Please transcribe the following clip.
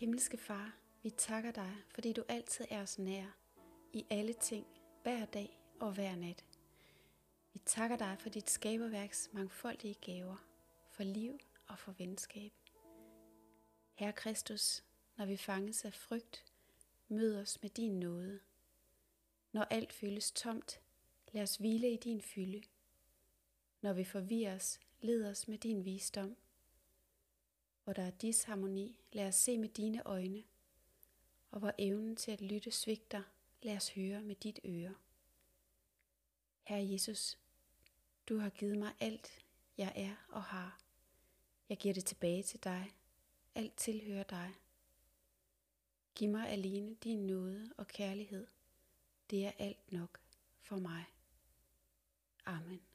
Himmelske Far, vi takker dig, fordi du altid er os nær, i alle ting, hver dag og hver nat. Vi takker dig for dit skaberværks mangfoldige gaver, for liv og for venskab. Herre Kristus, når vi fanges af frygt, mød os med din nåde. Når alt føles tomt, lad os hvile i din fylde. Når vi forvirres, led os med din visdom. Hvor der er disharmoni, lad os se med dine øjne. Og hvor evnen til at lytte svigter, lad os høre med dit øre. Herre Jesus, du har givet mig alt, jeg er og har. Jeg giver det tilbage til dig. Alt tilhører dig. Giv mig alene din nåde og kærlighed. Det er alt nok for mig. Amen.